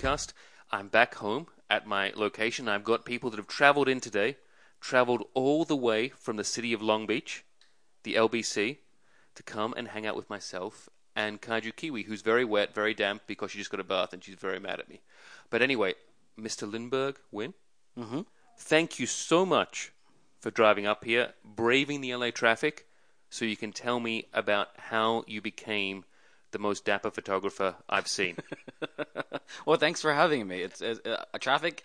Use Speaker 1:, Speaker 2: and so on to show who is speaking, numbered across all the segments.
Speaker 1: Podcast. I'm back home at my location. I've got people that have traveled in today, traveled all the way from the city of Long Beach, the LBC, to come and hang out with myself and Kaiju Kiwi, who's very wet, very damp because she just got a bath and she's very mad at me. But anyway, Mr. Linhbergh, Nguyen,
Speaker 2: Mm-hmm.
Speaker 1: thank you so much for driving up here, braving the LA traffic, so you can tell me about how you became the most dapper photographer I've seen.
Speaker 2: Well, thanks for having me. It's, it's uh, traffic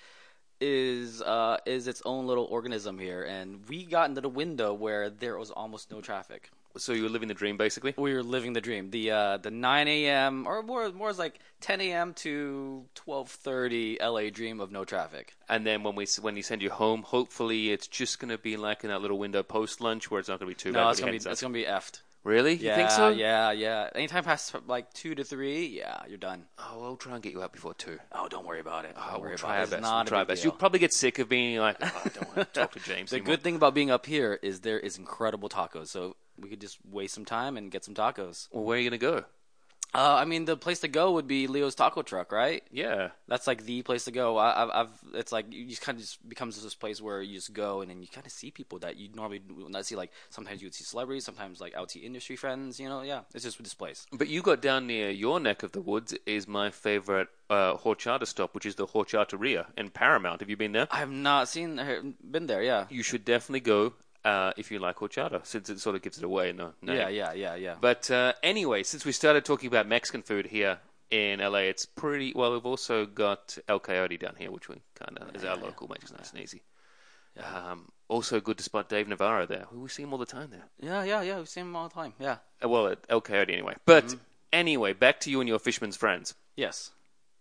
Speaker 2: is uh, is its own little organism here, and we got into the window where there was almost no traffic.
Speaker 1: so you were living the dream, basically.
Speaker 2: We were living the dream. The uh, the 9 a.m. or more more is like 10 a.m. to 12:30 LA dream of no traffic.
Speaker 1: And then when we when you send you home, hopefully it's just going to be like in that little window post lunch where it's not going to be too bad.
Speaker 2: No, it's gonna be it's gonna be effed.
Speaker 1: Really?
Speaker 2: Yeah,
Speaker 1: you think so?
Speaker 2: yeah, yeah. Anytime past like two to three, yeah, you're done.
Speaker 1: Oh, we'll try and get you out before two.
Speaker 2: Oh, don't worry about it. Oh, don't
Speaker 1: Oh, we'll try
Speaker 2: it.
Speaker 1: our
Speaker 2: It's
Speaker 1: best. We'll try our best.
Speaker 2: deal.
Speaker 1: You'll probably get sick of being like, oh, I don't want to talk to James.
Speaker 2: The
Speaker 1: anymore.
Speaker 2: good thing about being up here is there is incredible tacos, so we could just waste some time and get some tacos.
Speaker 1: Well, where are you going to go?
Speaker 2: Uh, I mean, the place to go would be Leo's Taco Truck, right?
Speaker 1: Yeah.
Speaker 2: That's like the place to go. I, I've, I've, it's like you just kind of just becomes this place where you just go and then you kind of see people that you normally would not see. Like sometimes you would see celebrities, sometimes like I would see industry friends. You know, yeah, it's just this place.
Speaker 1: But you got down near your neck of the woods is my favorite uh, horchata stop, which is the Horchateria in Paramount. Have you been there?
Speaker 2: I have not seen, been there. Yeah,
Speaker 1: You should definitely go uh, if you like horchata, since it sort of gives it away. No, name.
Speaker 2: yeah, yeah, yeah, yeah.
Speaker 1: But uh, anyway, since we started talking about Mexican food here in LA, it's pretty well. We've also got El Coyote down here, which we kind of is our local, makes it nice and easy. Um, also, good to spot Dave Navarro there. We see him all the time there.
Speaker 2: yeah, yeah, yeah. We see him all the time. Yeah.
Speaker 1: Uh, well, at El Coyote anyway. But
Speaker 2: Mm-hmm.
Speaker 1: anyway, back to you and your fisherman's friends.
Speaker 2: Yes.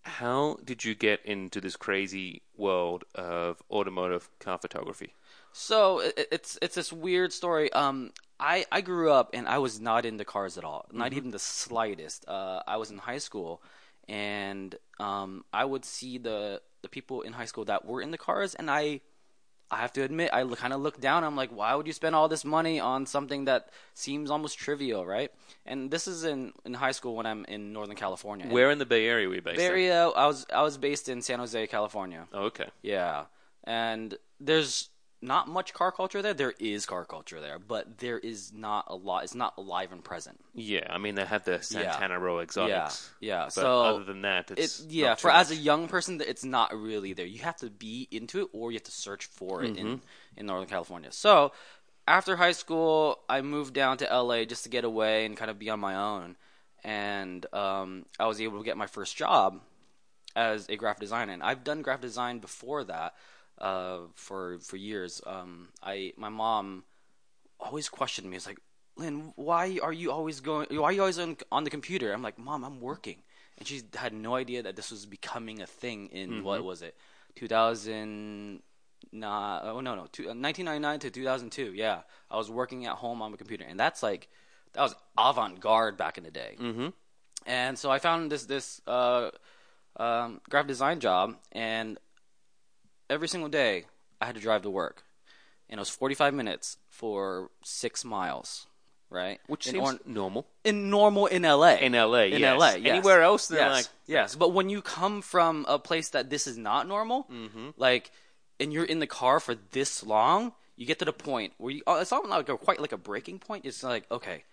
Speaker 1: How did you get into this crazy world of automotive car photography?
Speaker 2: So it, it's it's this weird story. Um, I I grew up and I was not into cars at all, not even the slightest. Uh, I was in high school, and um, I would see the the people in high school that were in the cars, and I I have to admit I kind of looked down. I'm like, why would you spend all this money on something that seems almost trivial, right? And this is in in high school when I'm in Northern California.
Speaker 1: Where in the Bay Area were you based?
Speaker 2: Bay
Speaker 1: in?
Speaker 2: Area? I was I was based in San Jose, California.
Speaker 1: Oh, okay.
Speaker 2: Yeah, and there's not much car culture there. There is car culture there, but there is not a lot. It's not alive and present.
Speaker 1: Yeah, I mean they have the Santana Row exotics.
Speaker 2: Yeah, yeah.
Speaker 1: But
Speaker 2: so
Speaker 1: other than that, it's
Speaker 2: it, yeah.
Speaker 1: not
Speaker 2: For as a young person, it's not really there. You have to be into it, or you have to search for it in
Speaker 1: Mm-hmm.
Speaker 2: in Northern California. So after high school, I moved down to LA just to get away and kind of be on my own. And um, I was able to get my first job as a graphic designer. And I've done graphic design before that uh, for for years. Um, I my mom always questioned me. It's like, Lynn, why are you always going? Why are you always on, on the computer? I'm like, Mom, I'm working, and she had no idea that this was becoming a thing in what was it, 2000. Nah, oh no, no, two, uh, 1999 to 2002. Yeah, I was working at home on the computer, and that's like that was avant garde back in the day. Mm-hmm. And so I found this this uh, um, graphic design job, and every single day I had to drive to work, and it was 45 minutes for six miles, right?
Speaker 1: which
Speaker 2: in,
Speaker 1: seems
Speaker 2: or-
Speaker 1: normal
Speaker 2: in normal in LA.
Speaker 1: in LA.
Speaker 2: in
Speaker 1: yes.
Speaker 2: LA, yes.
Speaker 1: Anywhere else,
Speaker 2: yes.
Speaker 1: like
Speaker 2: yes. But when you come from a place that this is not normal,
Speaker 1: Mm-hmm.
Speaker 2: like, and you're in the car for this long, you get to the point where you. oh, It's not like a, quite like a breaking point. It's like, okay,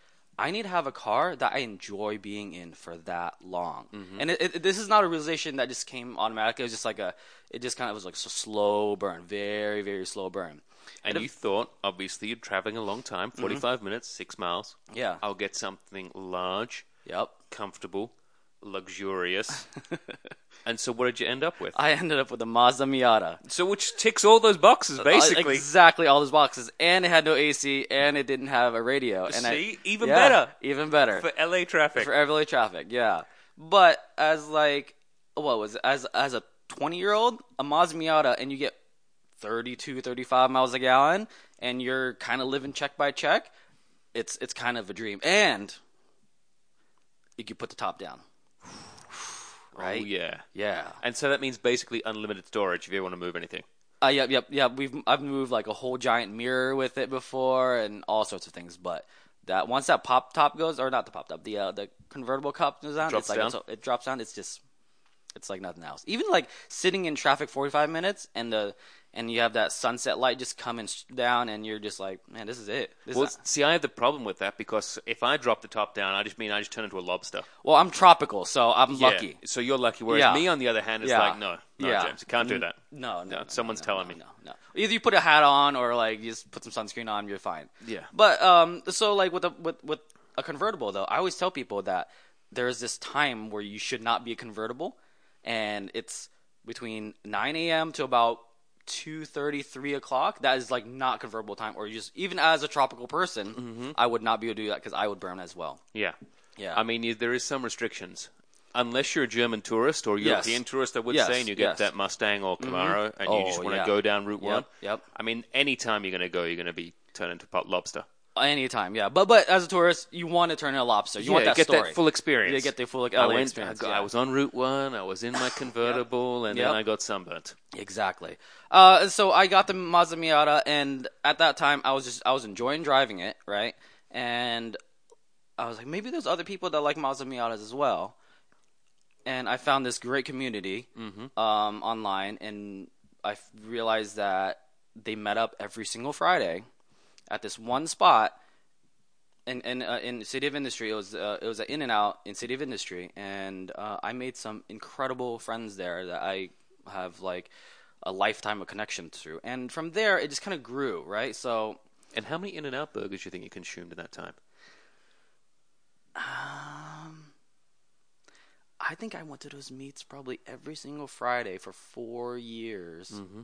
Speaker 2: I need to have a car that I enjoy being in for that long.
Speaker 1: Mm-hmm.
Speaker 2: And it, it, this is not a realization that just came automatically. It was just like a. It just kind of was like a slow burn, very very slow burn.
Speaker 1: And you thought, obviously, you're traveling a long time, 45 minutes, six miles.
Speaker 2: Mm-hmm. Yeah.
Speaker 1: I'll get something large,
Speaker 2: Yep.
Speaker 1: comfortable, luxurious. and so, what did you end up with?
Speaker 2: I ended up with a Mazda Miata.
Speaker 1: so, which ticks all those boxes, uh, basically.
Speaker 2: exactly all those boxes, and it had no AC, and it didn't have a radio. And I-
Speaker 1: See? Even
Speaker 2: Yeah,
Speaker 1: better.
Speaker 2: even better
Speaker 1: For LA traffic.
Speaker 2: for LA traffic. Yeah, but as like what was it? as as a twenty year old, a Mazda Miata, and you get 32, 35 miles a gallon, and you're kind of living check by check. It's it's kind of a dream, and you can put the top down. Right?
Speaker 1: Oh, yeah.
Speaker 2: Yeah.
Speaker 1: And so that means basically unlimited storage if you want to move anything.
Speaker 2: Uh, yep, yep, yep. We've I've moved like a whole giant mirror with it before, and all sorts of things. But that. Once that pop top goes, or not the pop top, the uh, the convertible cup goes down,
Speaker 1: Drops
Speaker 2: it's like
Speaker 1: down?
Speaker 2: it's- it drops down. It's just it's like nothing else. Even like sitting in traffic 45 minutes and the and you have that sunset light just coming down and you're just like, man, this is it. This
Speaker 1: Well,
Speaker 2: is,
Speaker 1: see, I have the problem with that because if I drop the top down, I just mean I just turn into a lobster.
Speaker 2: well, I'm tropical, so I'm
Speaker 1: Yeah,
Speaker 2: lucky.
Speaker 1: So you're lucky. Whereas
Speaker 2: Yeah.
Speaker 1: me, on the other hand, is
Speaker 2: Yeah.
Speaker 1: like, no, no,
Speaker 2: Yeah.
Speaker 1: James, you can't do that.
Speaker 2: No, no,
Speaker 1: No, someone's
Speaker 2: no,
Speaker 1: telling me.
Speaker 2: No, no. Either you put a hat on or like you just put some sunscreen on, you're fine.
Speaker 1: Yeah.
Speaker 2: But um, so like with a with with a convertible though, I always tell people that there's this time where you should not be a convertible, and it's between 9 a.m. to about 2:30, 3 o'clock. That is like not convertible time, or you just even as a tropical person,
Speaker 1: Mm-hmm.
Speaker 2: I would not be able to do that because I would burn as well.
Speaker 1: Yeah.
Speaker 2: Yeah.
Speaker 1: I mean, you, there is some restrictions. Unless you're a German tourist or
Speaker 2: Yes.
Speaker 1: European tourist, I would
Speaker 2: Yes,
Speaker 1: say, and you get
Speaker 2: yes.
Speaker 1: that Mustang or Camaro, and you just
Speaker 2: Oh,
Speaker 1: want to
Speaker 2: yeah.
Speaker 1: go down Route
Speaker 2: Yep,
Speaker 1: 1.
Speaker 2: yep.
Speaker 1: I mean, anytime you're going to go, you're going to be turned into pot lobster.
Speaker 2: Anytime, yeah. But but as a tourist, you want to turn in a lobster. You want
Speaker 1: Yeah,
Speaker 2: that
Speaker 1: get
Speaker 2: story.
Speaker 1: that full experience.
Speaker 2: You get the full like,
Speaker 1: I went.
Speaker 2: experience.
Speaker 1: I,
Speaker 2: yeah.
Speaker 1: I was on Route One. I was in my convertible, and
Speaker 2: Yep.
Speaker 1: then I got sunburnt.
Speaker 2: Exactly. Uh, so I got the Mazda Miata, and at that time, I was just I was enjoying driving it, right? And I was like, maybe there's other people that like Mazda Miatas as well. And I found this great community um, online, and I realized that they met up every single Friday at this one spot in in uh, in City of Industry. It was uh, it was an In and Out in City of Industry, and uh, I made some incredible friends there that I have like a lifetime of connection through. And from there, it just kind of grew, right? So
Speaker 1: And how many In and Out burgers do you think you consumed in that time?
Speaker 2: Um, I think I went to those meets probably every single Friday for four years.
Speaker 1: Mm-hmm.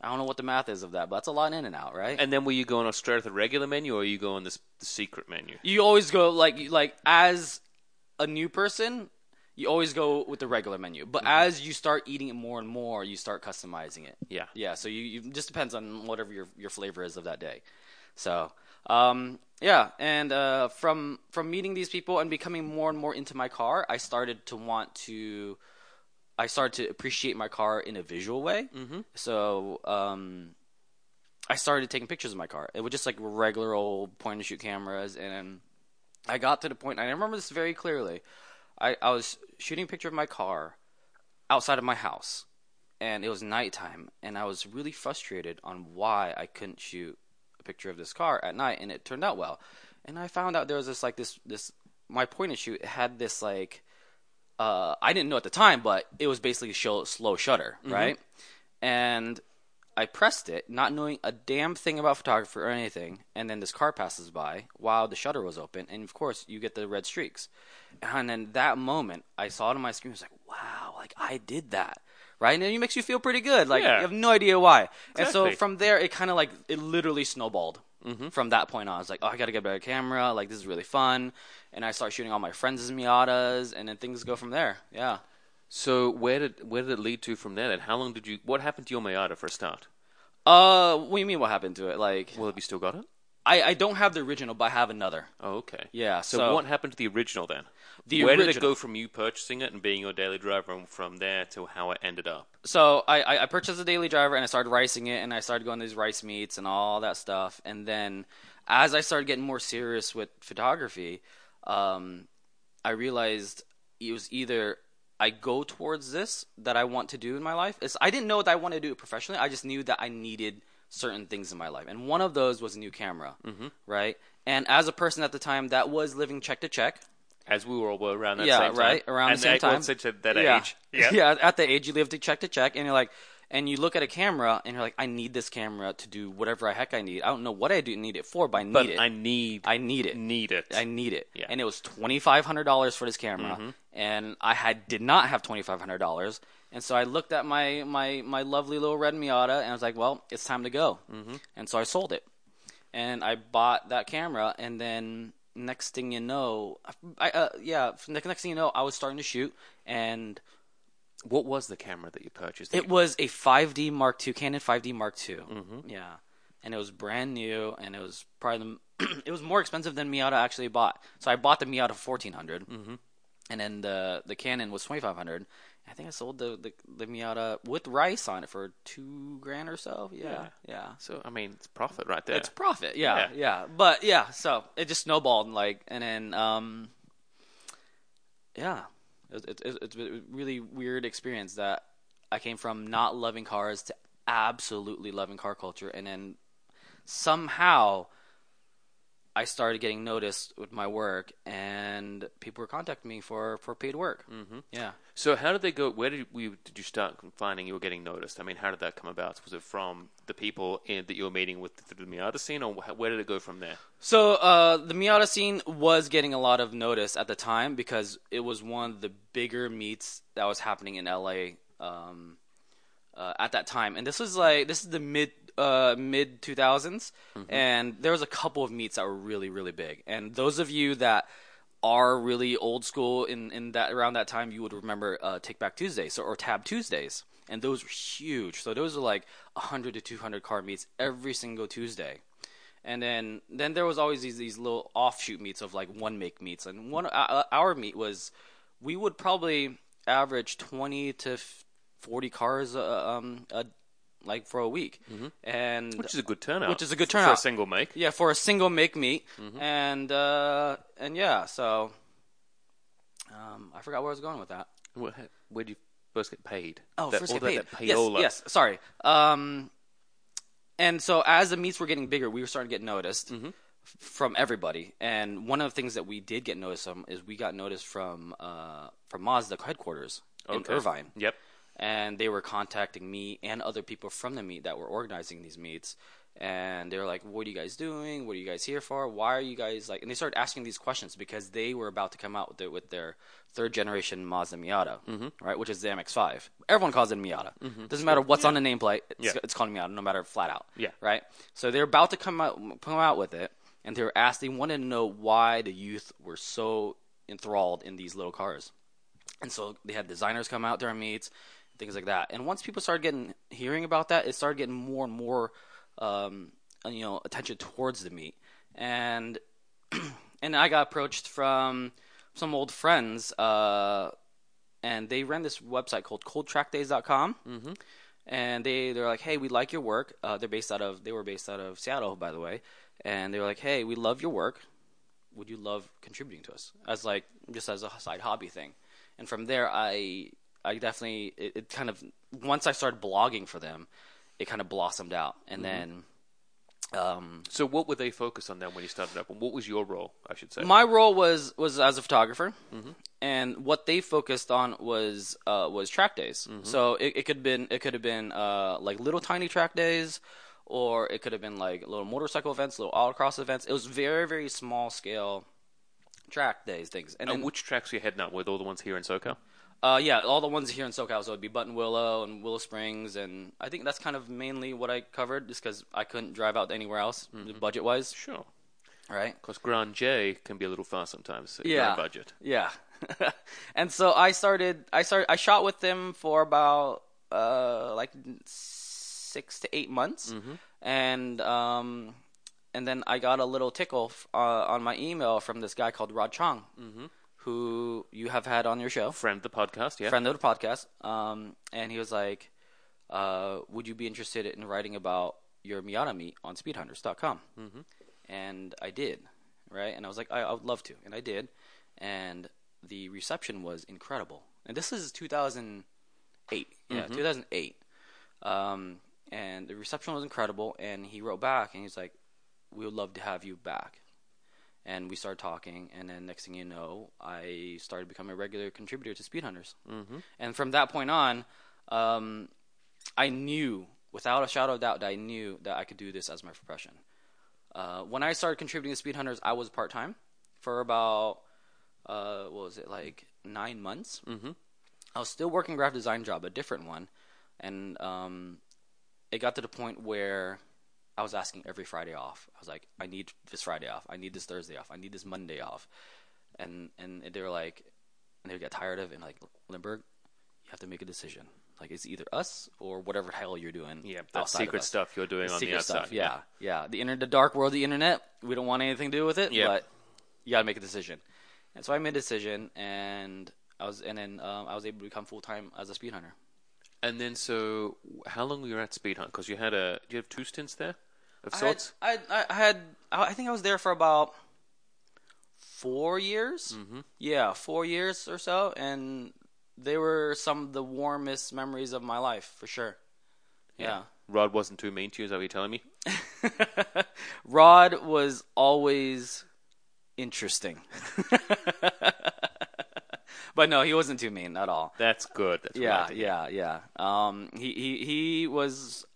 Speaker 2: I don't know what the math is of that, but that's a lot in and out, right?
Speaker 1: And then were you going straight with the regular menu, or are you going this the secret menu?
Speaker 2: you always go like like as a new person you always go with the regular menu but as you start eating it more and more you start customizing it
Speaker 1: Yeah.
Speaker 2: yeah so you, you just depends on whatever your your flavor is of that day so um yeah and uh from from meeting these people and becoming more and more into my car i started to want to i started to appreciate my car in a visual way mm-hmm. so um I started taking pictures of my car. It was just like regular old point and shoot cameras, and I got to the point. I remember this very clearly. I, I was shooting a picture of my car outside of my house, and it was nighttime, and I was really frustrated on why I couldn't shoot a picture of this car at night, and it turned out well. And I found out there was this like this this my point and shoot had this like uh, I didn't know at the time, but it was basically show, slow shutter, right? And I pressed it, not knowing a damn thing about photography or anything, and then this car passes by while the shutter was open, and of course you get the red streaks. And then that moment, I saw it on my screen. I was like, "Wow! Like I did that." Right, and it makes you feel pretty good. Like
Speaker 1: Yeah.
Speaker 2: you have no idea why. And so from there, it kind of like it literally snowballed. From that point on, I was like, "Oh, I got to get a better camera. Like this is really fun." And I start shooting all my friends' Miatas, and then things go from there. Yeah.
Speaker 1: So where did where did it lead to from there? and how long did you? What happened to your Miata for a start?
Speaker 2: Uh, what do you mean? What happened to it? Like,
Speaker 1: Well, have you still got it?
Speaker 2: I, I don't have the original, but I have another.
Speaker 1: Oh, okay.
Speaker 2: Yeah,
Speaker 1: So,
Speaker 2: so-
Speaker 1: what happened to the original then?
Speaker 2: The
Speaker 1: Where did it go from you purchasing it and being your daily driver, and from there to how it ended up?
Speaker 2: So I, I, I purchased a daily driver and I started ricing it and I started going to these rice meets and all that stuff. And then as I started getting more serious with photography, um, I realized it was either I go towards this that I want to do in my life. It's, I didn't know that I wanted to do it professionally. I just knew that I needed certain things in my life, and one of those was a new camera, mm-hmm. right? And as a person at the time that was living check to check,
Speaker 1: As we were around that
Speaker 2: yeah,
Speaker 1: same time.
Speaker 2: right around
Speaker 1: and
Speaker 2: the same time.
Speaker 1: such at that
Speaker 2: yeah.
Speaker 1: age. Yeah.
Speaker 2: yeah. At the age you live to check to check, and you're like, and you look at a camera, and you're like, I need this camera to do whatever the heck I need. I don't know what I do need it for, but I need
Speaker 1: But
Speaker 2: it.
Speaker 1: I need
Speaker 2: I need it.
Speaker 1: need it.
Speaker 2: I need it.
Speaker 1: Yeah.
Speaker 2: And it was twenty five hundred dollars for this camera,
Speaker 1: Mm-hmm.
Speaker 2: and I had did not have twenty five hundred dollars, and so I looked at my my my lovely little red Miata, and I was like, well, it's time to go, mm-hmm. and so I sold it, and I bought that camera, and then next thing you know, I uh, yeah, next next thing you know, I was starting to shoot, and
Speaker 1: what was the camera that you purchased?
Speaker 2: it was a 5D Mark II, Canon 5D Mark II. Mm-hmm. Yeah, and it was brand new, and it was probably the, it was more expensive than Miata actually bought. So I bought the Miata for 1400, mm-hmm. And then the the Canon was twenty five hundred. I think I sold the, the the Miata with rice on it for two grand or so. Yeah,
Speaker 1: Yeah.
Speaker 2: yeah.
Speaker 1: So I mean, it's profit right there.
Speaker 2: It's profit, yeah,
Speaker 1: Yeah.
Speaker 2: yeah, But yeah, so it just snowballed, and like, and then, um, yeah, it, it, it, it's a really weird experience that I came from not loving cars to absolutely loving car culture, and then somehow I started getting noticed with my work, and people were contacting me for for paid work. Mm-hmm. Yeah.
Speaker 1: So how did they go? Where did we did you start finding you were getting noticed? I mean, how did that come about? Was it from the people in, that you were meeting with through the Miata scene, or where did it go from there?
Speaker 2: So uh, the Miata scene was getting a lot of notice at the time because it was one of the bigger meets that was happening in LA um, uh, at that time, and this was like this is the mid uh, mid 2000s, and there was a couple of meets that were really really big, and those of you that are really old school in, in that around that time you would remember uh, Take Back Tuesdays so, or Tab Tuesdays and those were huge. So those are like 100 to 200 car meets every single Tuesday. And then then there was always these these little offshoot meets of like one make meets. And one uh, our meet was we would probably average 20 to 40 cars uh, um uh, like for a week and
Speaker 1: Which is a good turnout.
Speaker 2: Which is a good turnout
Speaker 1: for a single make.
Speaker 2: yeah for a single make meet and uh and yeah so um I forgot where I was going with that
Speaker 1: Where, did you first get paid?
Speaker 2: Oh,
Speaker 1: That-
Speaker 2: first
Speaker 1: all
Speaker 2: get paid. yes, yes. Sorry. Um, and so as the meets were getting bigger, we were starting to get noticed
Speaker 1: Mm-hmm.
Speaker 2: from everybody. And one of the things that we did get noticed from is we got noticed from uh, from Mazda headquarters in
Speaker 1: Okay.
Speaker 2: Irvine,
Speaker 1: Yep.
Speaker 2: And they were contacting me and other people from the meet that were organizing these meets. And they were like, "What are you guys doing? What are you guys here for? Why are you guys like?" And they started asking these questions because they were about to come out with their, with their third generation Mazda Miata,
Speaker 1: Mm-hmm.
Speaker 2: right? Which is the MX-5. Everyone calls it Miata. Doesn't matter what's on the nameplate; it's,
Speaker 1: Yeah.
Speaker 2: it's called Miata, no matter flat out.
Speaker 1: Yeah.
Speaker 2: Right. So they're about to come out come out with it, and they were asked. They wanted to know why the youth were so enthralled in these little cars. And so they had designers come out during meets, things like that. And once people started getting hearing about that, it started getting more and more, um, you know, attention towards the meet. And and I got approached from some old friends, uh, and they ran this website called ColdTrackDays.com. Mm-hmm. And they they're like, hey, we like your work. Uh, they're based out of they were based out of Seattle, by the way. And they were like, hey, we love your work would you love contributing to us as like just as a side hobby thing and from there i i definitely it, it kind of once i started blogging for them it kind of blossomed out and then um
Speaker 1: So what would they focus on then when you started up? And what was your role, I should say?
Speaker 2: my role was was as a photographer and what they focused on was uh was track days so it, it could have been it could have been uh like little tiny track days or it could have been like little motorcycle events little autocross events it was very very small scale track days things and
Speaker 1: and
Speaker 2: then
Speaker 1: which tracks were you heading up with? All the ones here in SoCal?
Speaker 2: Uh, yeah, all the ones here in SoCal, so it'd be Buttonwillow and Willow Springs, and I think that's kind of mainly what I covered, just because I couldn't drive out anywhere else, budget wise,
Speaker 1: Sure.
Speaker 2: right?
Speaker 1: Because Grand J can be a little far sometimes. So
Speaker 2: Yeah.
Speaker 1: budget.
Speaker 2: Yeah, and so I started, I started, I shot with them for about uh like six to eight months, and um, and then I got a little tickle f- uh, on my email from this guy called Rod Chong, who you have had on your show.
Speaker 1: Friend of the podcast, yeah.
Speaker 2: friend of the podcast, um, and he was like, uh, "Would you be interested in writing about your Miata meet on SpeedHunters.com?" Mm-hmm. And I did, right? And I was like, I, I would love to, and I did, and the reception was incredible. And this is 2008, yeah, 2008, um, and the reception was incredible. And he wrote back, and he's like, "We would love to have you back." And we started talking and then next thing you know i started becoming a regular contributor to speedhunters mm-hmm. and from that point on um, i knew without a shadow of doubt that i knew that i could do this as my profession uh, when i started contributing to speedhunters i was part-time for about uh, what was it like nine months mm-hmm. i was still working graphic design job a different one and um, it got to the point where I was asking every Friday off. I was like, I need this Friday off. I need this Thursday off. I need this Monday off. And and they were like, and they would get tired of it and like, Linhbergh, you have to make a decision. Like it's either us or whatever hell you're doing.
Speaker 1: Yeah, that secret stuff you're doing
Speaker 2: The
Speaker 1: on the outside.
Speaker 2: stuff. Yeah, yeah. The internet, the dark world, of the internet. We don't want anything to do with it.
Speaker 1: Yeah.
Speaker 2: But you got to make a decision. And so I made a decision, and I was, and then um, I was able to become full time as a speed hunter.
Speaker 1: And then, so how long were you at Speed Hunt? Because you had a, do you have two stints there of
Speaker 2: I had,
Speaker 1: sorts?
Speaker 2: I, I had, I think I was there for about four years.
Speaker 1: Mm-hmm.
Speaker 2: Yeah, four years or so, and they were some of the warmest memories of my life for sure. Yeah.
Speaker 1: Rod wasn't too mean to you, is that what you're telling me?
Speaker 2: Rod was always interesting. but no, he wasn't too mean at all.
Speaker 1: That's good. That's
Speaker 2: Yeah,
Speaker 1: like to hear.
Speaker 2: yeah, yeah. Um, he, he he was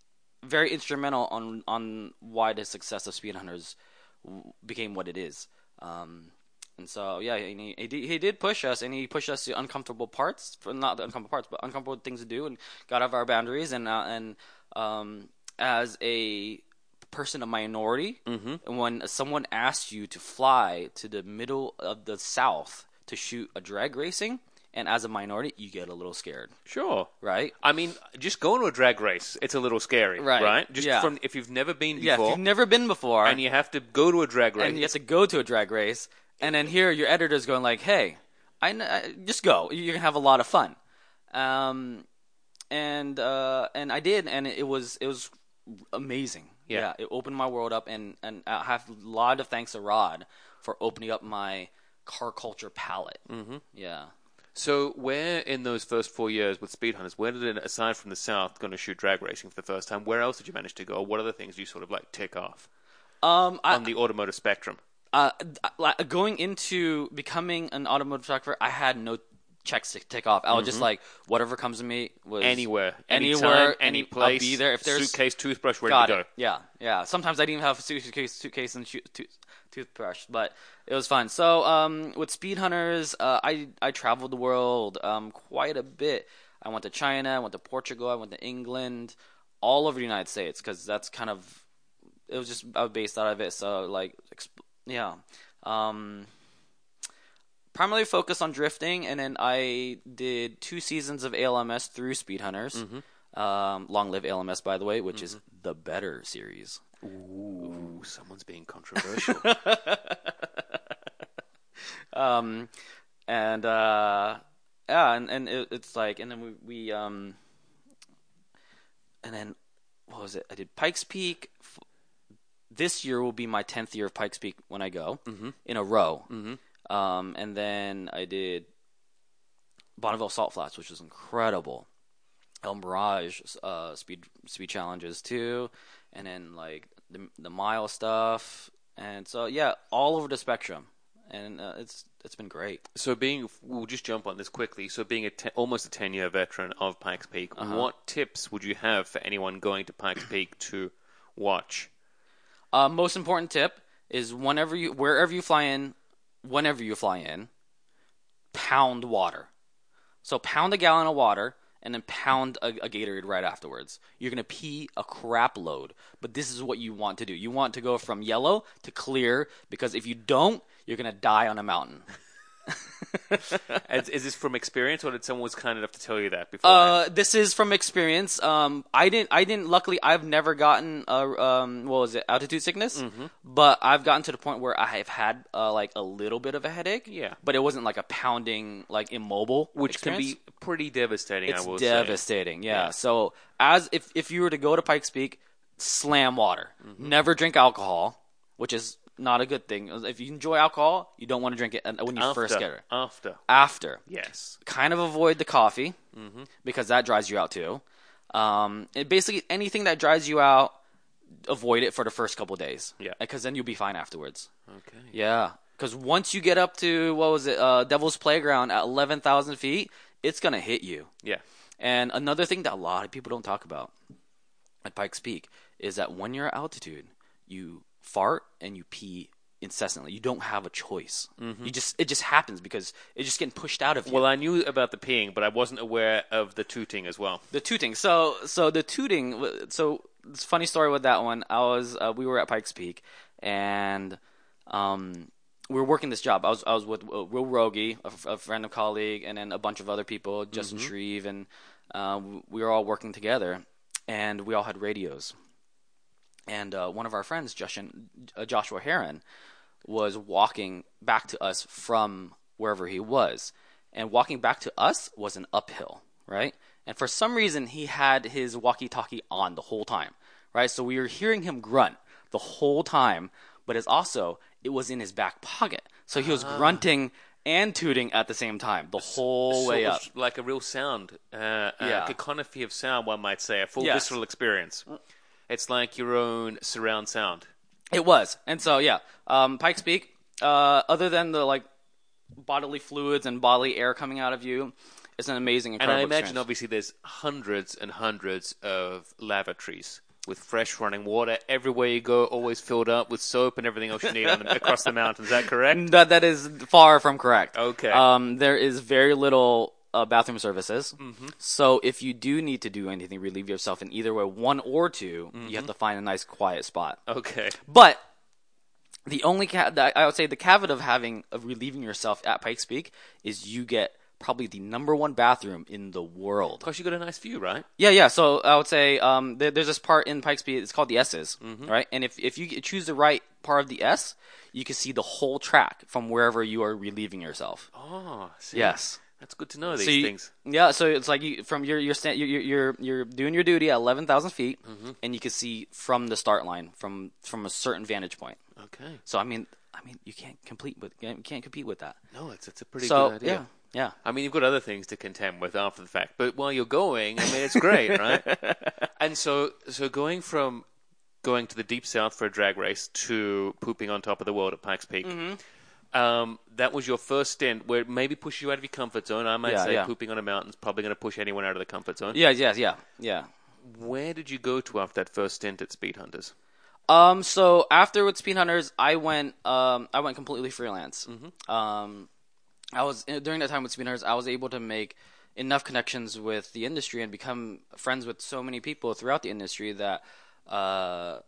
Speaker 2: very instrumental on on why the success of Speed Hunters w- became what it is. Um, and so yeah, and he he did, he did push us, and he pushed us to uncomfortable parts, not the uncomfortable parts, but uncomfortable things to do, and got out of our boundaries. And uh, and um, as a person of minority,
Speaker 1: Mm-hmm.
Speaker 2: when someone asks you to fly to the middle of the South to shoot a drag racing, and as a minority, you get a little scared,
Speaker 1: Sure.
Speaker 2: right?
Speaker 1: I mean, just going to a drag race, it's a little scary,
Speaker 2: Right,
Speaker 1: right? Just
Speaker 2: yeah.
Speaker 1: from if you've never been before.
Speaker 2: Yeah, if you've never been before,
Speaker 1: and you have to go to a drag race.
Speaker 2: and you have to go to a drag race, and then here your editor's going like, "Hey, I, kn- I just go. You're gonna have a lot of fun." Um, and uh, and I did, and it was it was amazing.
Speaker 1: Yeah.
Speaker 2: it opened my world up, and and I have a lot of thanks to Rod for opening up my car culture palette. Mm-hmm. Yeah.
Speaker 1: So, where in those first four years with Speed Hunters, where did it, aside from the South, going to shoot drag racing for the first time, where else did you manage to go? What other things do you sort of like tick off
Speaker 2: Um, I,
Speaker 1: on the automotive spectrum?
Speaker 2: uh, going into becoming an automotive photographer, I had no checks to tick off. I was just like, whatever comes to me was
Speaker 1: Anywhere,
Speaker 2: anywhere,
Speaker 1: anytime,
Speaker 2: any
Speaker 1: any place,
Speaker 2: I'll be there. If there's
Speaker 1: suitcase, toothbrush, ready to go.
Speaker 2: it. Yeah, yeah. Sometimes I didn't even have a suitcase, suitcase and shoot, tooth, toothbrush, but it was fun. So um, with Speed Hunters, uh, I I traveled the world um, quite a bit. I went to China, I went to Portugal, I went to England, all over the United States because that's kind of it was just I was based out of it. So like, yeah. Um, primarily focused on drifting, and then I did two seasons of ALMS through Speed Hunters.
Speaker 1: Mm-hmm.
Speaker 2: Um, Long live LMS, by the way, which is the better series.
Speaker 1: Ooh, someone's being controversial.
Speaker 2: Um, and uh, yeah, and, and it, it's like, and then we, we um, and then what was it? I did Pikes Peak. This year will be my tenth year of Pikes Peak when I go in a row. Mm-hmm. Um, and then I did Bonneville Salt Flats, which was incredible. El Mirage uh, speed speed challenges too, and then like the the mile stuff, and so yeah, all over the spectrum, and uh, it's it's been great.
Speaker 1: so, being, we'll just jump on this quickly. So, being a te- almost a 10 year veteran of Pikes Peak,
Speaker 2: Uh-huh.
Speaker 1: what tips would you have for anyone going to Pikes Peak to watch?
Speaker 2: Uh, most important tip is whenever you wherever you fly in, whenever you fly in, pound water. So pound a gallon of water and then pound a, a Gatorade right afterwards. You're gonna pee a crap load, but this is what you want to do. You want to go from yellow to clear because if you don't, you're gonna die on a mountain.
Speaker 1: is, is this from experience, or did someone was kind enough to tell you that before?
Speaker 2: Uh, this is from experience. Um, I didn't. I didn't. Luckily, I've never gotten a um, what was it, altitude sickness.
Speaker 1: Mm-hmm.
Speaker 2: But I've gotten to the point where I have had uh, like a little bit of a headache.
Speaker 1: Yeah.
Speaker 2: But it wasn't like a pounding, like immobile,
Speaker 1: Which can be pretty devastating,
Speaker 2: It's
Speaker 1: I will say.
Speaker 2: devastating. Yeah.
Speaker 1: Yeah.
Speaker 2: So as if if you were to go to Pikes Peak, slam water.
Speaker 1: Mm-hmm.
Speaker 2: Never drink alcohol, which is not a good thing. If you enjoy alcohol, you don't want to drink it uh, when you
Speaker 1: After,
Speaker 2: first get it.
Speaker 1: after,
Speaker 2: After
Speaker 1: yes.
Speaker 2: kind of avoid the coffee
Speaker 1: Mm-hmm.
Speaker 2: because that dries you out too. Um, it basically anything that dries you out, avoid it for the first couple days.
Speaker 1: Yeah.
Speaker 2: because then you'll be fine afterwards.
Speaker 1: Okay.
Speaker 2: Yeah, because once you get up to what was it, uh, Devil's Playground at eleven thousand feet, it's gonna hit you.
Speaker 1: Yeah.
Speaker 2: And another thing that a lot of people don't talk about at Pikes Peak is that when you're at altitude, you fart and you pee incessantly. You don't have a choice. You just it just happens because it's just getting pushed out of you.
Speaker 1: Well, I knew about the peeing, but I wasn't aware of the tooting as well.
Speaker 2: The tooting. So so the tooting. So it's funny story with that one. I was uh, we were at Pikes Peak, and um, we were working this job. I was I was with uh, Will Roegge, a, f- a friend and colleague, and then a bunch of other people, Justin Shreve, and uh, we were all working together, and we all had radios. And uh, one of our friends, Joshua, uh, Joshua Heron, was walking back to us from wherever he was. And walking back to us was an uphill, right? And for some reason, he had his walkie talkie on the whole time, right? So we were hearing him grunt the whole time, but it's also, it was in his back pocket. So he was grunting and tooting at the same time the whole way up.
Speaker 1: of like a real sound, uh,
Speaker 2: Yeah.
Speaker 1: a cacophony of sound, one might say, a full
Speaker 2: Yes.
Speaker 1: visceral experience. It's like your own surround sound.
Speaker 2: It was, and so yeah, um, Pikes Peak. Uh, other than the like bodily fluids and bodily air coming out of you, it's an amazing.
Speaker 1: And I imagine,
Speaker 2: experience.
Speaker 1: obviously, there's hundreds and hundreds of lavatories with fresh running water everywhere you go, always filled up with soap and everything else you need on the, across the mountains. Is that correct?
Speaker 2: that that is far from correct.
Speaker 1: Okay.
Speaker 2: Um, there is very little uh, bathroom services.
Speaker 1: Mm-hmm.
Speaker 2: So if you do need to do anything, relieve yourself in either way, one or 2 you
Speaker 1: Mm-hmm.
Speaker 2: have to find a nice quiet spot.
Speaker 1: Okay.
Speaker 2: But the only ca- I would say the caveat of having of relieving yourself at Pikes Peak is you get probably the number one bathroom in the world.
Speaker 1: Plus, you got a nice view, right?
Speaker 2: Yeah, yeah. So I would say um, there, there's this part in Pikes Peak. It's called the S's,
Speaker 1: Mm-hmm.
Speaker 2: right? And if if you choose the right part of the S, you can see the whole track from wherever you are relieving yourself.
Speaker 1: Oh, see,
Speaker 2: Yes.
Speaker 1: That's good to know these
Speaker 2: So you-
Speaker 1: things.
Speaker 2: Yeah, so it's like you from your you're you're you're you're doing your duty at eleven thousand feet,
Speaker 1: Mm-hmm.
Speaker 2: and you can see from the start line from from a certain vantage point.
Speaker 1: Okay.
Speaker 2: So I mean, I mean, you can't complete with you can't compete with that.
Speaker 1: No, it's, it's a pretty
Speaker 2: so
Speaker 1: good idea.
Speaker 2: yeah, yeah.
Speaker 1: I mean, you've got other things to contend with after the fact, but while you're going, I mean, it's great, right? And so, so going from going to the deep south for a drag race to pooping on top of the world at Pikes Peak,
Speaker 2: Mm-hmm.
Speaker 1: Um, that was your first stint where it maybe pushed you out of your comfort zone. I might
Speaker 2: Yeah,
Speaker 1: say
Speaker 2: yeah.
Speaker 1: pooping on a mountain is probably going to push anyone out of the comfort zone.
Speaker 2: Yeah, yeah, yeah, yeah.
Speaker 1: Where did you go to after that first stint at Speed Hunters?
Speaker 2: Um, so after with Speed Hunters, I went um I went completely freelance. Um, I was during that time with Speed Hunters, I was able to make enough connections with the industry and become friends with so many people throughout the industry that uh,